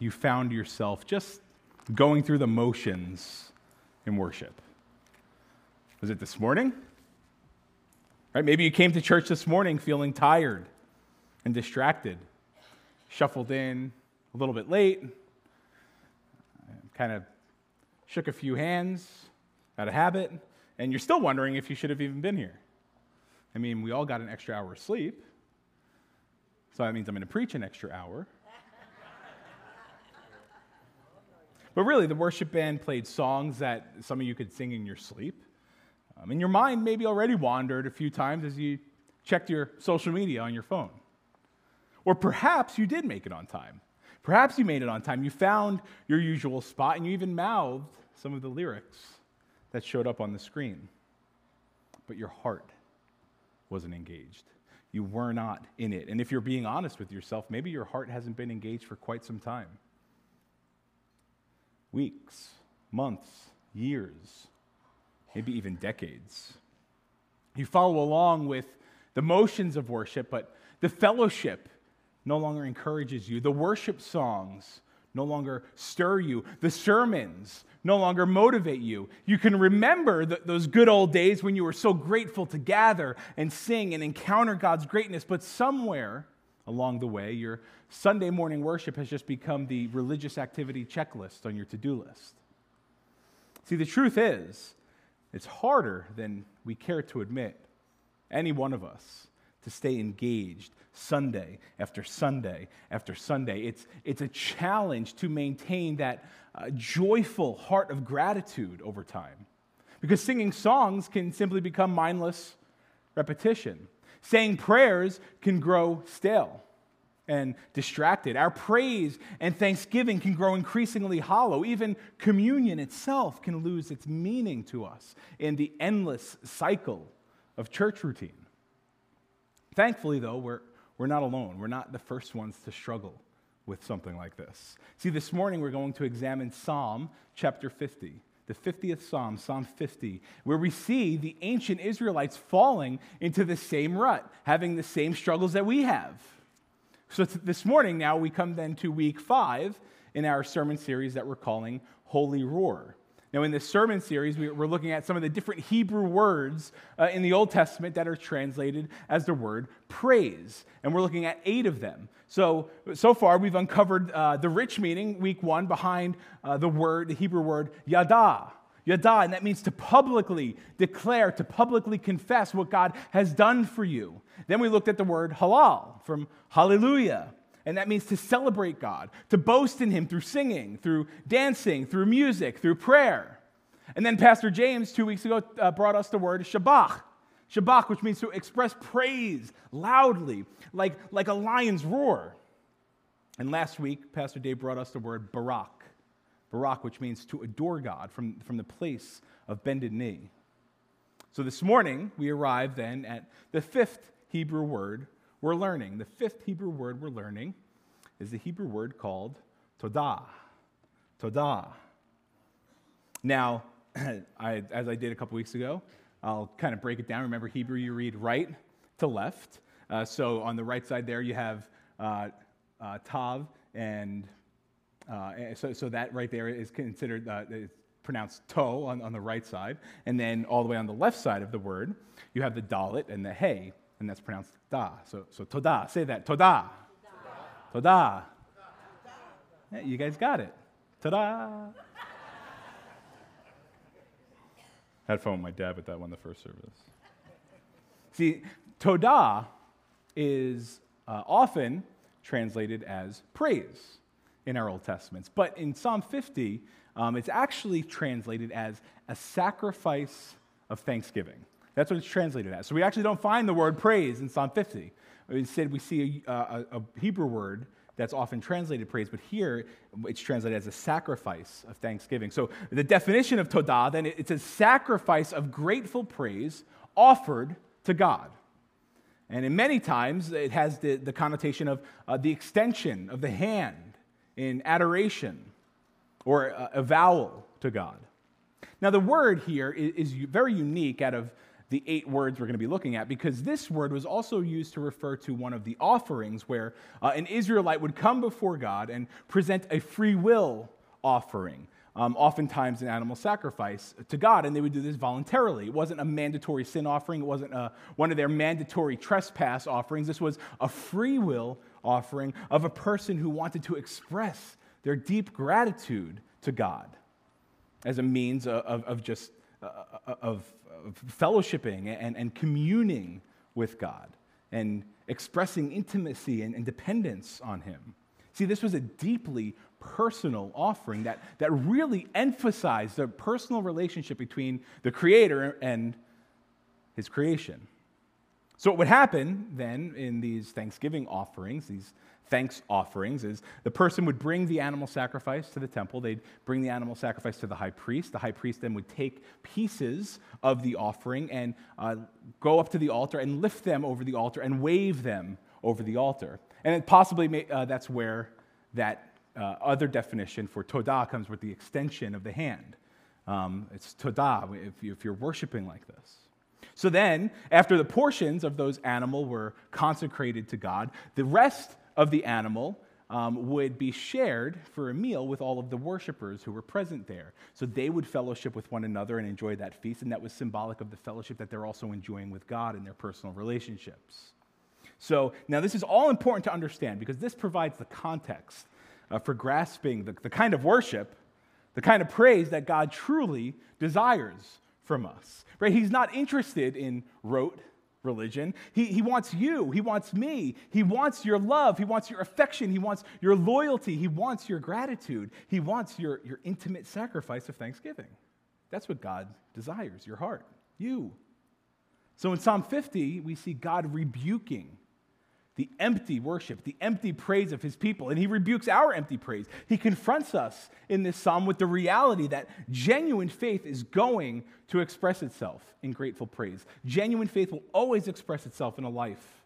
you found yourself just going through the motions in worship? Was it this morning? Right? Maybe you came to church this morning feeling tired and distracted, shuffled in a little bit late, kind of shook a few hands out of habit, and you're still wondering if you should have even been here. I mean, we all got an extra hour of sleep. So that means I'm going to preach an extra hour. But really, the worship band played songs that some of you could sing in your sleep. Um, and your mind maybe already wandered a few times as you checked your social media on your phone. Or perhaps you did make it on time. Perhaps you made it on time. You found your usual spot and you even mouthed some of the lyrics that showed up on the screen. But your heart wasn't engaged you were not in it. And if you're being honest with yourself, maybe your heart hasn't been engaged for quite some time weeks, months, years, maybe even decades. You follow along with the motions of worship, but the fellowship no longer encourages you. The worship songs no longer stir you. The sermons no longer motivate you. You can remember the, those good old days when you were so grateful to gather and sing and encounter God's greatness, but somewhere along the way, your Sunday morning worship has just become the religious activity checklist on your to do list. See, the truth is, it's harder than we care to admit, any one of us, to stay engaged Sunday after Sunday after Sunday. It's, it's a challenge to maintain that uh, joyful heart of gratitude over time. Because singing songs can simply become mindless repetition. Saying prayers can grow stale and distracted. Our praise and thanksgiving can grow increasingly hollow. Even communion itself can lose its meaning to us in the endless cycle of church routine. Thankfully, though, we're, we're not alone. We're not the first ones to struggle with something like this. See, this morning we're going to examine Psalm chapter 50, the 50th Psalm, Psalm 50, where we see the ancient Israelites falling into the same rut, having the same struggles that we have. So this morning now we come then to week five in our sermon series that we're calling Holy Roar. Now, in this sermon series, we're looking at some of the different Hebrew words uh, in the Old Testament that are translated as the word praise. And we're looking at eight of them. So, so far, we've uncovered uh, the rich meaning, week one, behind uh, the word, the Hebrew word yada. Yada, and that means to publicly declare, to publicly confess what God has done for you. Then we looked at the word halal from hallelujah. And that means to celebrate God, to boast in Him through singing, through dancing, through music, through prayer. And then Pastor James, two weeks ago, uh, brought us the word shabach. Shabach, which means to express praise loudly, like, like a lion's roar. And last week, Pastor Dave brought us the word barak. Barak, which means to adore God from, from the place of bended knee. So this morning, we arrive then at the fifth Hebrew word we're learning. The fifth Hebrew word we're learning is the Hebrew word called todah. Todah. Now, I, as I did a couple weeks ago, I'll kind of break it down. Remember, Hebrew, you read right to left. Uh, so on the right side there, you have uh, uh, tav, and uh, so, so that right there is considered, uh, it's pronounced to on, on the right side. And then all the way on the left side of the word, you have the dalet and the hey and that's pronounced da. So, so toda, say that, toda. Toda. Yeah, you guys got it. Ta da! Had fun with my dad with that one the first service. See, Todah is uh, often translated as praise in our Old Testaments, but in Psalm 50, um, it's actually translated as a sacrifice of thanksgiving. That's what it's translated as. So we actually don't find the word praise in Psalm 50. Instead, we see a, a, a Hebrew word that's often translated praise, but here it's translated as a sacrifice of thanksgiving. So the definition of Todah, then, it's a sacrifice of grateful praise offered to God. And in many times, it has the, the connotation of uh, the extension of the hand in adoration or a avowal to God. Now, the word here is, is very unique out of the eight words we're going to be looking at because this word was also used to refer to one of the offerings where uh, an Israelite would come before God and present a free will offering. Um, oftentimes an animal sacrifice to God, and they would do this voluntarily. It wasn't a mandatory sin offering, it wasn't a, one of their mandatory trespass offerings. This was a free will offering of a person who wanted to express their deep gratitude to God as a means of, of, of just uh, uh of fellowshipping and, and communing with God and expressing intimacy and, and dependence on Him. See, this was a deeply personal offering that, that really emphasized the personal relationship between the Creator and His creation. So, what would happen then in these Thanksgiving offerings, these thanks offerings is the person would bring the animal sacrifice to the temple. They'd bring the animal sacrifice to the high priest. The high priest then would take pieces of the offering and uh, go up to the altar and lift them over the altar and wave them over the altar. And possibly may, uh, that's where that uh, other definition for todah comes with the extension of the hand. Um, it's todah if, you, if you're worshiping like this. So then, after the portions of those animal were consecrated to God, the rest of the animal um, would be shared for a meal with all of the worshipers who were present there. So they would fellowship with one another and enjoy that feast, and that was symbolic of the fellowship that they're also enjoying with God in their personal relationships. So now this is all important to understand because this provides the context uh, for grasping the, the kind of worship, the kind of praise that God truly desires from us. Right? He's not interested in rote religion. He, he wants you. He wants me. He wants your love. He wants your affection. He wants your loyalty. He wants your gratitude. He wants your, your intimate sacrifice of thanksgiving. That's what God desires, your heart, you. So in Psalm 50, we see God rebuking the empty worship, the empty praise of his people. And he rebukes our empty praise. He confronts us in this psalm with the reality that genuine faith is going to express itself in grateful praise. Genuine faith will always express itself in a life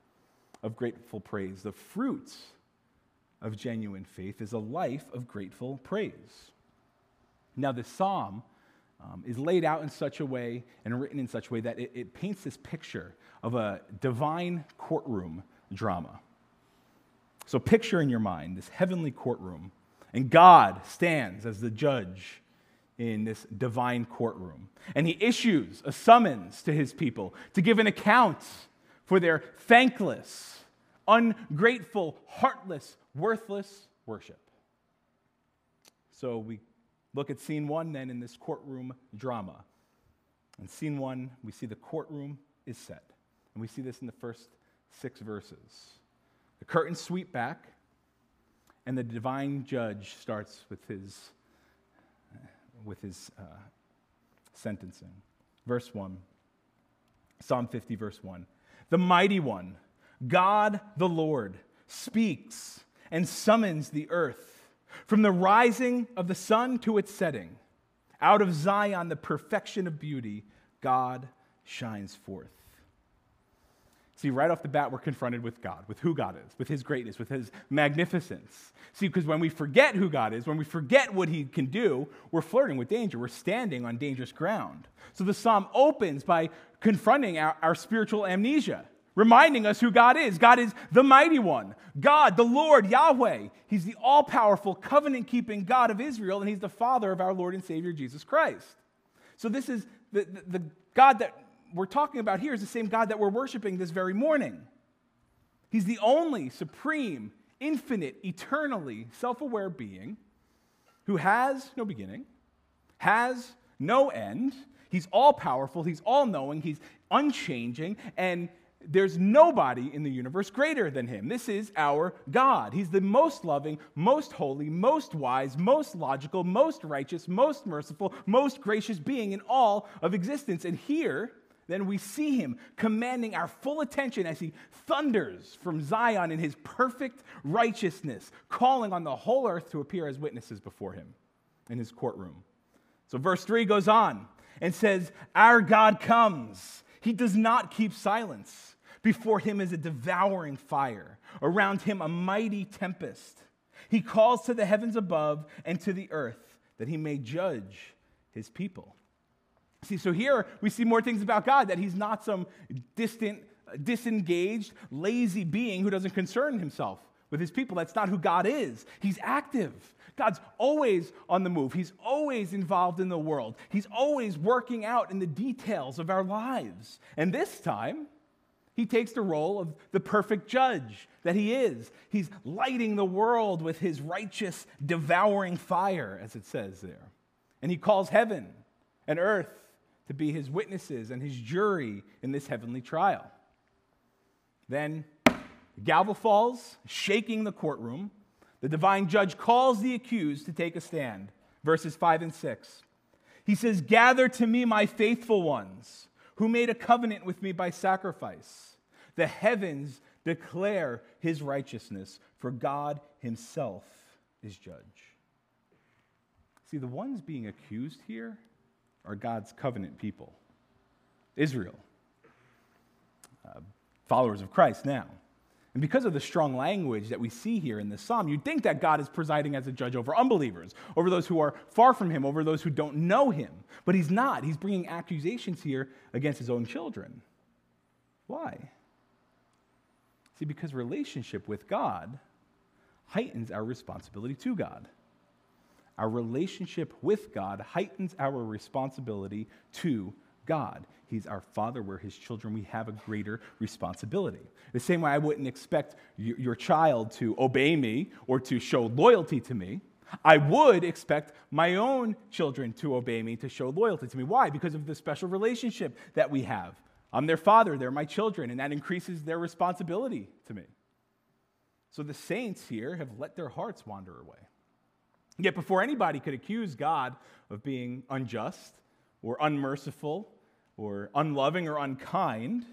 of grateful praise. The fruits of genuine faith is a life of grateful praise. Now, this psalm um, is laid out in such a way and written in such a way that it, it paints this picture of a divine courtroom drama. So picture in your mind this heavenly courtroom, and God stands as the judge in this divine courtroom. And he issues a summons to his people to give an account for their thankless, ungrateful, heartless, worthless worship. So we look at scene one then in this courtroom drama. In scene one, we see the courtroom is set. And we see this in the first six verses. The curtains sweep back, and the divine judge starts with his, with his uh, sentencing. Verse 1, Psalm 50, verse 1. The mighty one, God the Lord, speaks and summons the earth from the rising of the sun to its setting. Out of Zion, the perfection of beauty, God shines forth. See, right off the bat, we're confronted with God, with who God is, with His greatness, with His magnificence. See, because when we forget who God is, when we forget what He can do, we're flirting with danger. We're standing on dangerous ground. So the psalm opens by confronting our, our spiritual amnesia, reminding us who God is. God is the mighty one, God, the Lord, Yahweh. He's the all powerful, covenant keeping God of Israel, and He's the Father of our Lord and Savior, Jesus Christ. So this is the, the, the God that we're talking about here is the same God that we're worshiping this very morning. He's the only supreme, infinite, eternally self aware being who has no beginning, has no end. He's all powerful, he's all knowing, he's unchanging, and there's nobody in the universe greater than him. This is our God. He's the most loving, most holy, most wise, most logical, most righteous, most merciful, most gracious being in all of existence. And here, then we see him commanding our full attention as he thunders from Zion in his perfect righteousness, calling on the whole earth to appear as witnesses before him in his courtroom. So, verse 3 goes on and says, Our God comes. He does not keep silence. Before him is a devouring fire, around him a mighty tempest. He calls to the heavens above and to the earth that he may judge his people. See, so here we see more things about God that he's not some distant, disengaged, lazy being who doesn't concern himself with his people. That's not who God is. He's active. God's always on the move. He's always involved in the world. He's always working out in the details of our lives. And this time, he takes the role of the perfect judge that he is. He's lighting the world with his righteous, devouring fire, as it says there. And he calls heaven and earth to be his witnesses and his jury in this heavenly trial. Then, gavel falls, shaking the courtroom. The divine judge calls the accused to take a stand. Verses 5 and 6. He says, Gather to me my faithful ones who made a covenant with me by sacrifice. The heavens declare his righteousness, for God himself is judge. See, the ones being accused here are God's covenant people Israel, uh, followers of Christ now. And because of the strong language that we see here in this psalm, you'd think that God is presiding as a judge over unbelievers, over those who are far from him, over those who don't know him. But he's not. He's bringing accusations here against his own children. Why? See, because relationship with God heightens our responsibility to God. Our relationship with God heightens our responsibility to God. He's our Father. We're His children. We have a greater responsibility. The same way I wouldn't expect your child to obey me or to show loyalty to me, I would expect my own children to obey me, to show loyalty to me. Why? Because of the special relationship that we have. I'm their father, they're my children, and that increases their responsibility to me. So the saints here have let their hearts wander away. Yet before anybody could accuse God of being unjust or unmerciful or unloving or unkind,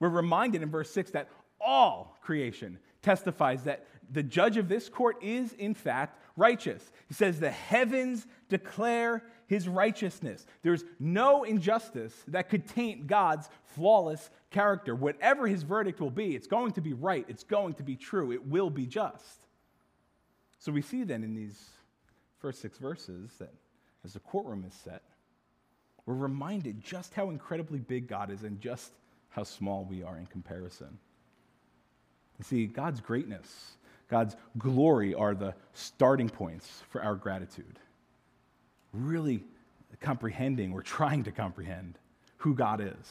we're reminded in verse 6 that all creation testifies that the judge of this court is, in fact, righteous. He says, The heavens declare his righteousness. There's no injustice that could taint God's flawless character. Whatever his verdict will be, it's going to be right, it's going to be true, it will be just. So we see then in these first six verses that as the courtroom is set, we're reminded just how incredibly big God is and just how small we are in comparison. You see, God's greatness, God's glory are the starting points for our gratitude. Really comprehending or trying to comprehend who God is.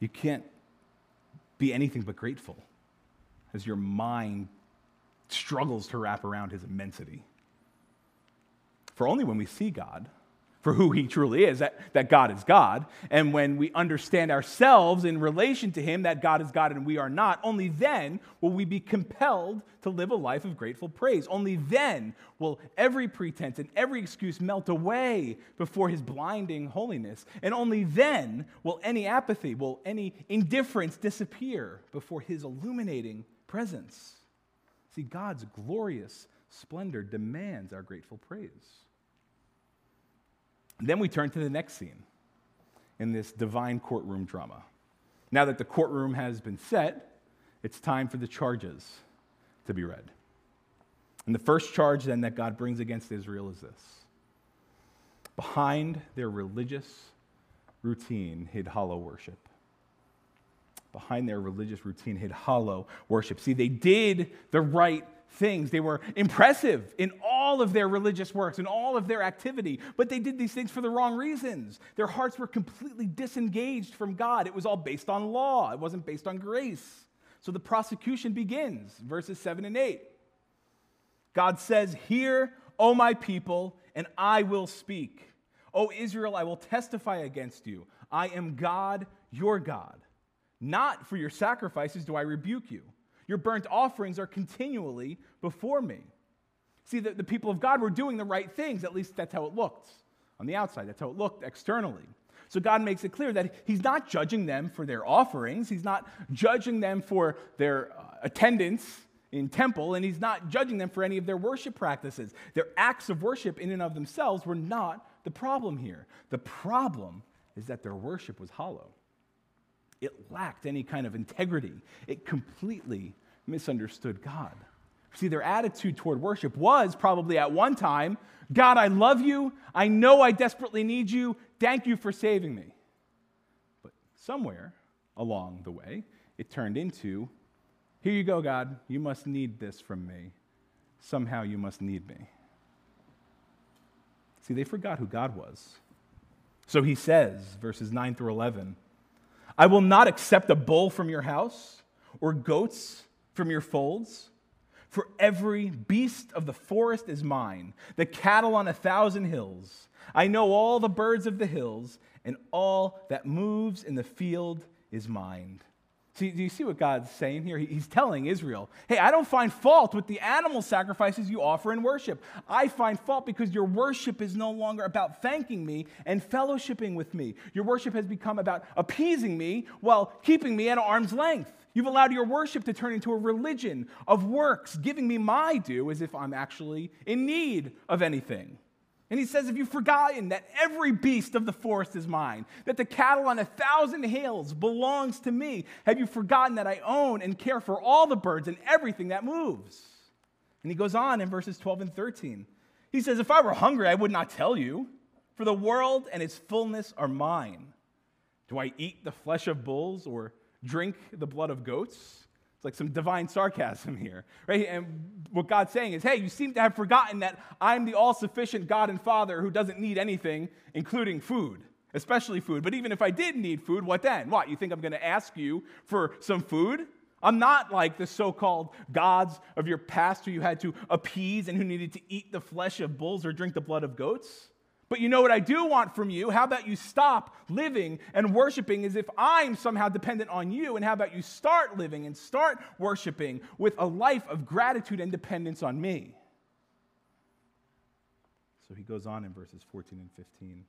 You can't be anything but grateful as your mind struggles to wrap around his immensity. For only when we see God for who he truly is, that, that God is God. And when we understand ourselves in relation to him, that God is God and we are not, only then will we be compelled to live a life of grateful praise. Only then will every pretense and every excuse melt away before his blinding holiness. And only then will any apathy, will any indifference disappear before his illuminating presence. See, God's glorious splendor demands our grateful praise. Then we turn to the next scene in this divine courtroom drama. Now that the courtroom has been set, it's time for the charges to be read. And the first charge then that God brings against Israel is this Behind their religious routine hid hollow worship. Behind their religious routine hid hollow worship. See, they did the right things. They were impressive in all of their religious works and all of their activity, but they did these things for the wrong reasons. Their hearts were completely disengaged from God. It was all based on law, it wasn't based on grace. So the prosecution begins, verses 7 and 8. God says, Hear, O my people, and I will speak. O Israel, I will testify against you. I am God, your God. Not for your sacrifices do I rebuke you. Your burnt offerings are continually before me. See, the, the people of God were doing the right things. At least that's how it looked on the outside. That's how it looked externally. So God makes it clear that He's not judging them for their offerings, He's not judging them for their uh, attendance in temple, and He's not judging them for any of their worship practices. Their acts of worship, in and of themselves, were not the problem here. The problem is that their worship was hollow. It lacked any kind of integrity. It completely misunderstood God. See, their attitude toward worship was probably at one time God, I love you. I know I desperately need you. Thank you for saving me. But somewhere along the way, it turned into Here you go, God. You must need this from me. Somehow you must need me. See, they forgot who God was. So he says, verses 9 through 11, I will not accept a bull from your house or goats from your folds. For every beast of the forest is mine, the cattle on a thousand hills. I know all the birds of the hills, and all that moves in the field is mine. See, do you see what God's saying here? He's telling Israel, hey, I don't find fault with the animal sacrifices you offer in worship. I find fault because your worship is no longer about thanking me and fellowshipping with me. Your worship has become about appeasing me while keeping me at arm's length. You've allowed your worship to turn into a religion of works, giving me my due as if I'm actually in need of anything. And he says, Have you forgotten that every beast of the forest is mine, that the cattle on a thousand hills belongs to me? Have you forgotten that I own and care for all the birds and everything that moves? And he goes on in verses 12 and 13. He says, If I were hungry, I would not tell you, for the world and its fullness are mine. Do I eat the flesh of bulls or drink the blood of goats? Like some divine sarcasm here, right? And what God's saying is, hey, you seem to have forgotten that I'm the all sufficient God and Father who doesn't need anything, including food, especially food. But even if I did need food, what then? What? You think I'm going to ask you for some food? I'm not like the so called gods of your past who you had to appease and who needed to eat the flesh of bulls or drink the blood of goats. But you know what I do want from you? How about you stop living and worshiping as if I'm somehow dependent on you? And how about you start living and start worshiping with a life of gratitude and dependence on me? So he goes on in verses 14 and 15.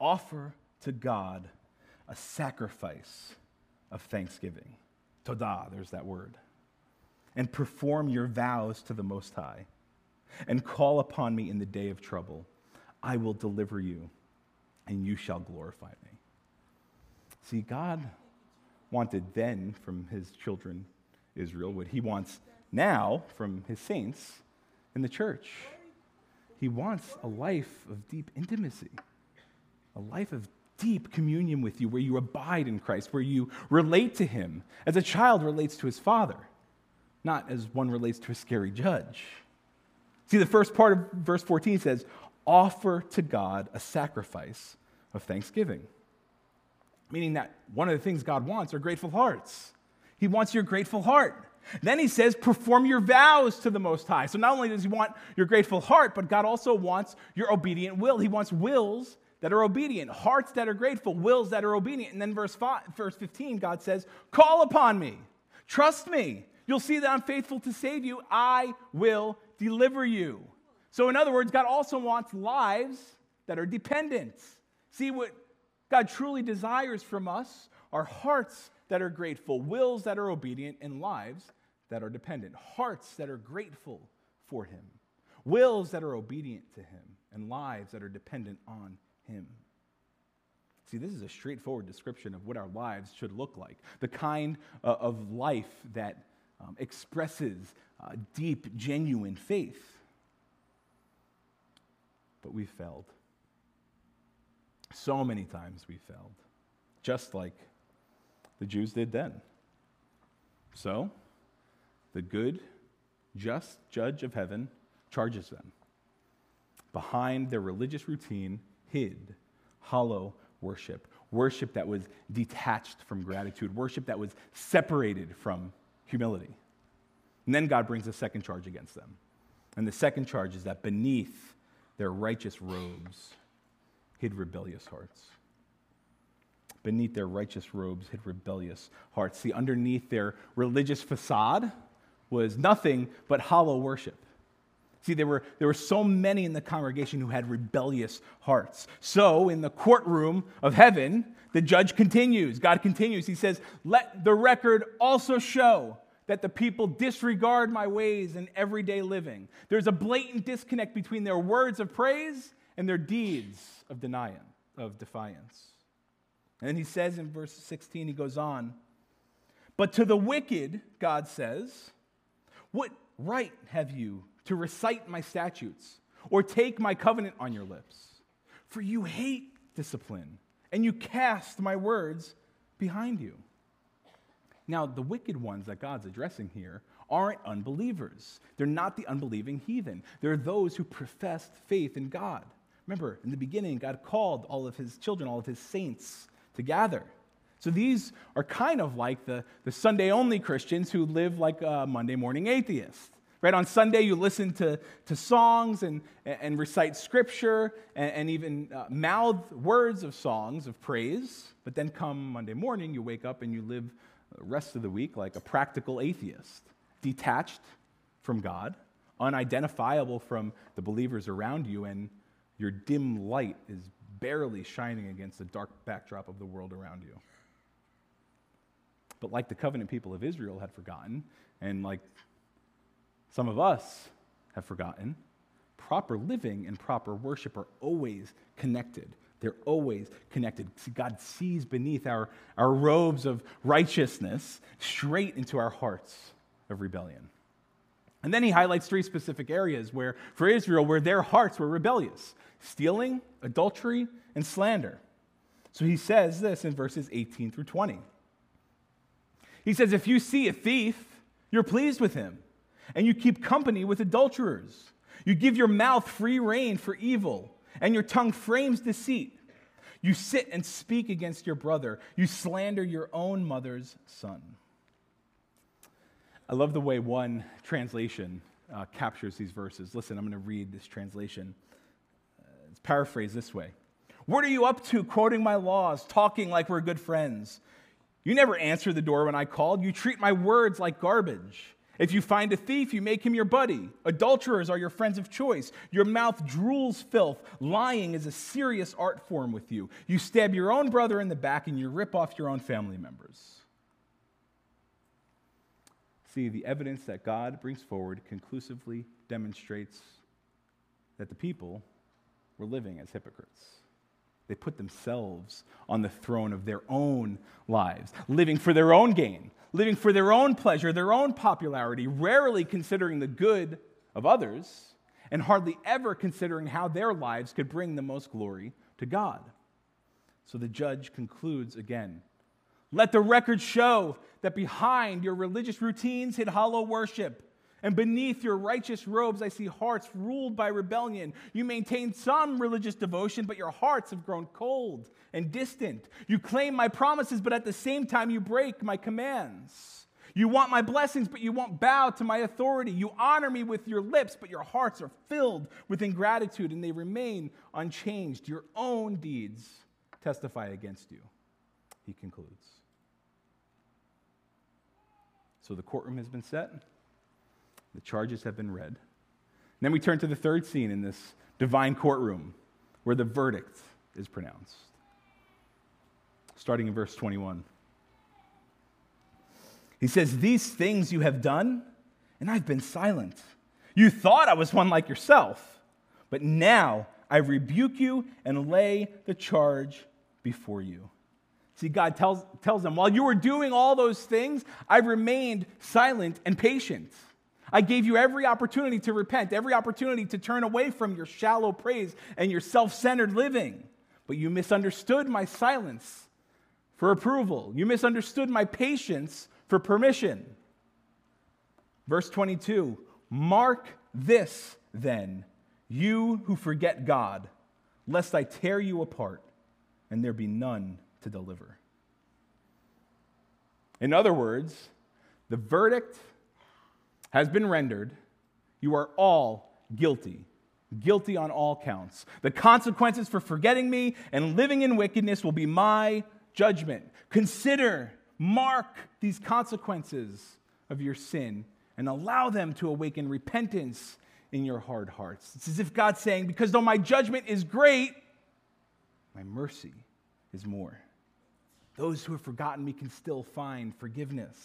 Offer to God a sacrifice of thanksgiving. Todah, there's that word. And perform your vows to the Most High and call upon me in the day of trouble. I will deliver you, and you shall glorify me. See, God wanted then from his children, Israel, what he wants now from his saints in the church. He wants a life of deep intimacy, a life of deep communion with you, where you abide in Christ, where you relate to him as a child relates to his father, not as one relates to a scary judge. See, the first part of verse 14 says, offer to God a sacrifice of thanksgiving. Meaning that one of the things God wants are grateful hearts. He wants your grateful heart. Then he says, perform your vows to the Most High. So not only does he want your grateful heart, but God also wants your obedient will. He wants wills that are obedient, hearts that are grateful, wills that are obedient. And then verse, five, verse 15, God says, call upon me, trust me. You'll see that I'm faithful to save you. I will deliver you. So, in other words, God also wants lives that are dependent. See, what God truly desires from us are hearts that are grateful, wills that are obedient, and lives that are dependent. Hearts that are grateful for Him, wills that are obedient to Him, and lives that are dependent on Him. See, this is a straightforward description of what our lives should look like the kind uh, of life that um, expresses uh, deep, genuine faith. But we failed. So many times we failed, just like the Jews did then. So, the good, just judge of heaven charges them. Behind their religious routine hid hollow worship, worship that was detached from gratitude, worship that was separated from humility. And then God brings a second charge against them. And the second charge is that beneath their righteous robes hid rebellious hearts. Beneath their righteous robes hid rebellious hearts. See, underneath their religious facade was nothing but hollow worship. See, there were, there were so many in the congregation who had rebellious hearts. So, in the courtroom of heaven, the judge continues. God continues. He says, Let the record also show that the people disregard my ways in everyday living. There's a blatant disconnect between their words of praise and their deeds of denial, of defiance. And he says in verse 16, he goes on, But to the wicked, God says, What right have you to recite my statutes or take my covenant on your lips? For you hate discipline and you cast my words behind you. Now, the wicked ones that God's addressing here aren't unbelievers. They're not the unbelieving heathen. They're those who professed faith in God. Remember, in the beginning, God called all of his children, all of his saints to gather. So these are kind of like the, the Sunday only Christians who live like a Monday morning atheist. Right? On Sunday, you listen to, to songs and, and recite scripture and, and even uh, mouth words of songs of praise. But then come Monday morning, you wake up and you live the rest of the week like a practical atheist, detached from God, unidentifiable from the believers around you, and your dim light is barely shining against the dark backdrop of the world around you. But like the covenant people of Israel had forgotten, and like some of us have forgotten, proper living and proper worship are always connected. They're always connected. God sees beneath our, our robes of righteousness straight into our hearts of rebellion. And then he highlights three specific areas where, for Israel, where their hearts were rebellious stealing, adultery, and slander. So he says this in verses 18 through 20. He says, If you see a thief, you're pleased with him, and you keep company with adulterers. You give your mouth free rein for evil, and your tongue frames deceit. You sit and speak against your brother. You slander your own mother's son. I love the way one translation uh, captures these verses. Listen, I'm going to read this translation. Uh, it's paraphrased this way What are you up to, quoting my laws, talking like we're good friends? You never answer the door when I called. You treat my words like garbage. If you find a thief, you make him your buddy. Adulterers are your friends of choice. Your mouth drools filth. Lying is a serious art form with you. You stab your own brother in the back and you rip off your own family members. See, the evidence that God brings forward conclusively demonstrates that the people were living as hypocrites. They put themselves on the throne of their own lives, living for their own gain, living for their own pleasure, their own popularity, rarely considering the good of others, and hardly ever considering how their lives could bring the most glory to God. So the judge concludes again Let the record show that behind your religious routines hid hollow worship and beneath your righteous robes, I see hearts ruled by rebellion. You maintain some religious devotion, but your hearts have grown cold and distant. You claim my promises, but at the same time, you break my commands. You want my blessings, but you won't bow to my authority. You honor me with your lips, but your hearts are filled with ingratitude and they remain unchanged. Your own deeds testify against you, he concludes. So the courtroom has been set. The charges have been read. And Then we turn to the third scene in this divine courtroom where the verdict is pronounced. Starting in verse 21. He says, These things you have done, and I've been silent. You thought I was one like yourself, but now I rebuke you and lay the charge before you. See, God tells, tells them, while you were doing all those things, I remained silent and patient. I gave you every opportunity to repent, every opportunity to turn away from your shallow praise and your self centered living. But you misunderstood my silence for approval. You misunderstood my patience for permission. Verse 22 Mark this then, you who forget God, lest I tear you apart and there be none to deliver. In other words, the verdict has been rendered. You are all guilty. Guilty on all counts. The consequences for forgetting me and living in wickedness will be my judgment. Consider, mark these consequences of your sin and allow them to awaken repentance in your hard hearts. It's as if God's saying, Because though my judgment is great, my mercy is more. Those who have forgotten me can still find forgiveness.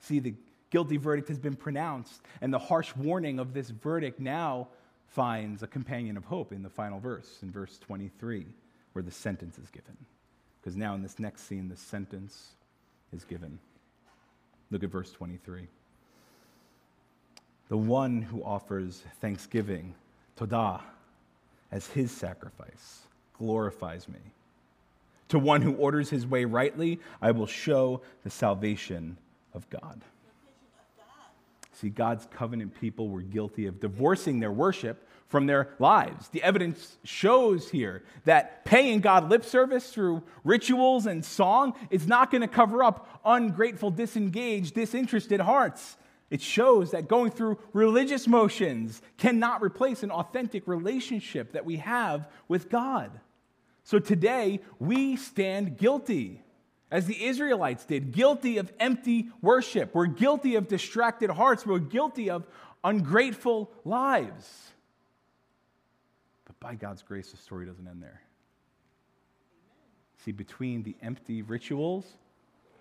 See, the guilty verdict has been pronounced, and the harsh warning of this verdict now finds a companion of hope in the final verse, in verse 23, where the sentence is given. Because now in this next scene, the sentence is given. Look at verse 23. The one who offers thanksgiving, Todah, as his sacrifice, glorifies me. To one who orders his way rightly, I will show the salvation of God. See, God's covenant people were guilty of divorcing their worship from their lives. The evidence shows here that paying God lip service through rituals and song is not going to cover up ungrateful, disengaged, disinterested hearts. It shows that going through religious motions cannot replace an authentic relationship that we have with God. So today, we stand guilty, as the Israelites did, guilty of empty worship. We're guilty of distracted hearts. We're guilty of ungrateful lives. But by God's grace, the story doesn't end there. See, between the empty rituals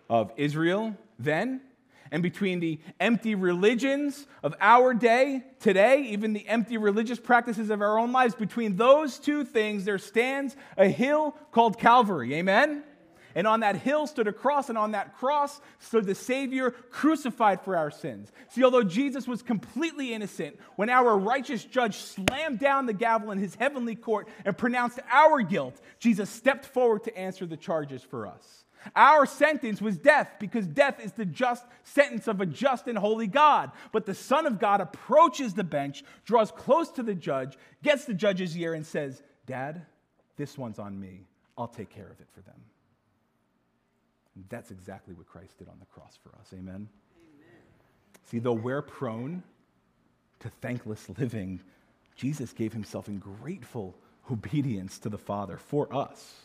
of Israel then and between the empty religions of our day today, even the empty religious practices of our own lives, between those two things, there stands a hill called Calvary. Amen? And on that hill stood a cross, and on that cross stood the Savior crucified for our sins. See, although Jesus was completely innocent, when our righteous judge slammed down the gavel in his heavenly court and pronounced our guilt, Jesus stepped forward to answer the charges for us. Our sentence was death because death is the just sentence of a just and holy God. But the Son of God approaches the bench, draws close to the judge, gets the judge's ear, and says, Dad, this one's on me. I'll take care of it for them. That's exactly what Christ did on the cross for us. Amen? Amen. See, though we're prone to thankless living, Jesus gave himself in grateful obedience to the Father for us.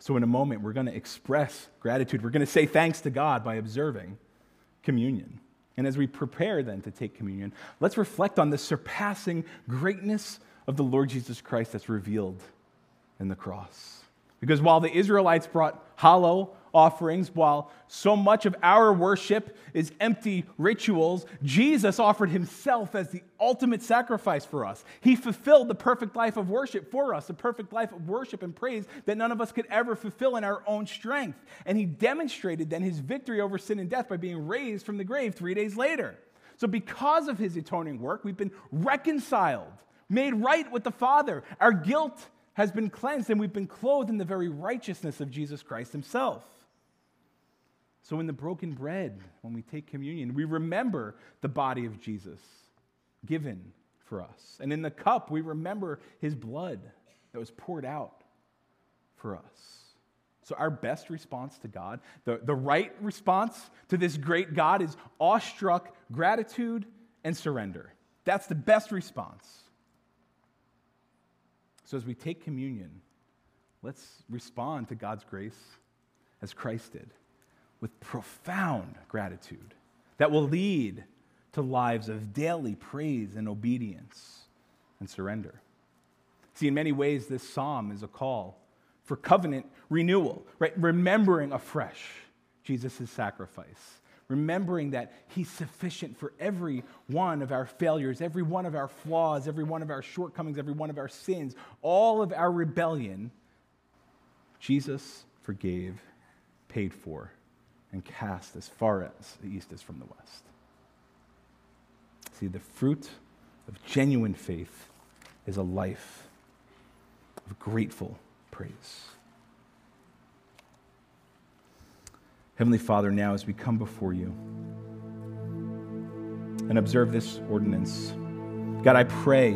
So, in a moment, we're going to express gratitude. We're going to say thanks to God by observing communion. And as we prepare then to take communion, let's reflect on the surpassing greatness of the Lord Jesus Christ that's revealed in the cross. Because while the Israelites brought hollow offerings, while so much of our worship is empty rituals, Jesus offered himself as the ultimate sacrifice for us. He fulfilled the perfect life of worship for us, the perfect life of worship and praise that none of us could ever fulfill in our own strength. And he demonstrated then his victory over sin and death by being raised from the grave three days later. So, because of his atoning work, we've been reconciled, made right with the Father. Our guilt has been cleansed, and we've been clothed in the very righteousness of Jesus Christ himself. So, in the broken bread, when we take communion, we remember the body of Jesus given for us. And in the cup, we remember his blood that was poured out for us. So, our best response to God, the, the right response to this great God, is awestruck gratitude and surrender. That's the best response. So, as we take communion, let's respond to God's grace as Christ did with profound gratitude that will lead to lives of daily praise and obedience and surrender. See, in many ways, this psalm is a call for covenant renewal, right? Remembering afresh Jesus' sacrifice, remembering that he's sufficient for every one of our failures, every one of our flaws, every one of our shortcomings, every one of our sins, all of our rebellion. Jesus forgave, paid for, and cast as far as the east is from the west. See, the fruit of genuine faith is a life of grateful praise. Heavenly Father, now as we come before you and observe this ordinance, God, I pray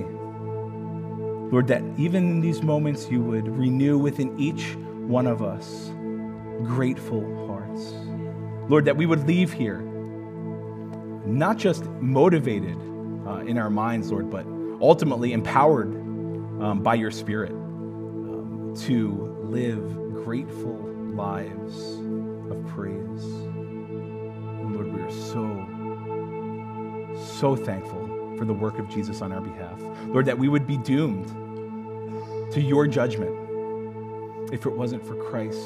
Lord, that even in these moments you would renew within each one of us grateful hearts. Lord, that we would leave here not just motivated uh, in our minds, Lord, but ultimately empowered um, by your Spirit um, to live grateful lives of praise. And Lord, we are so, so thankful for the work of Jesus on our behalf. Lord, that we would be doomed to your judgment if it wasn't for Christ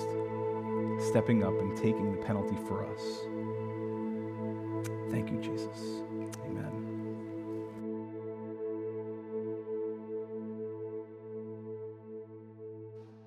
stepping up and taking the penalty for us. Thank you, Jesus.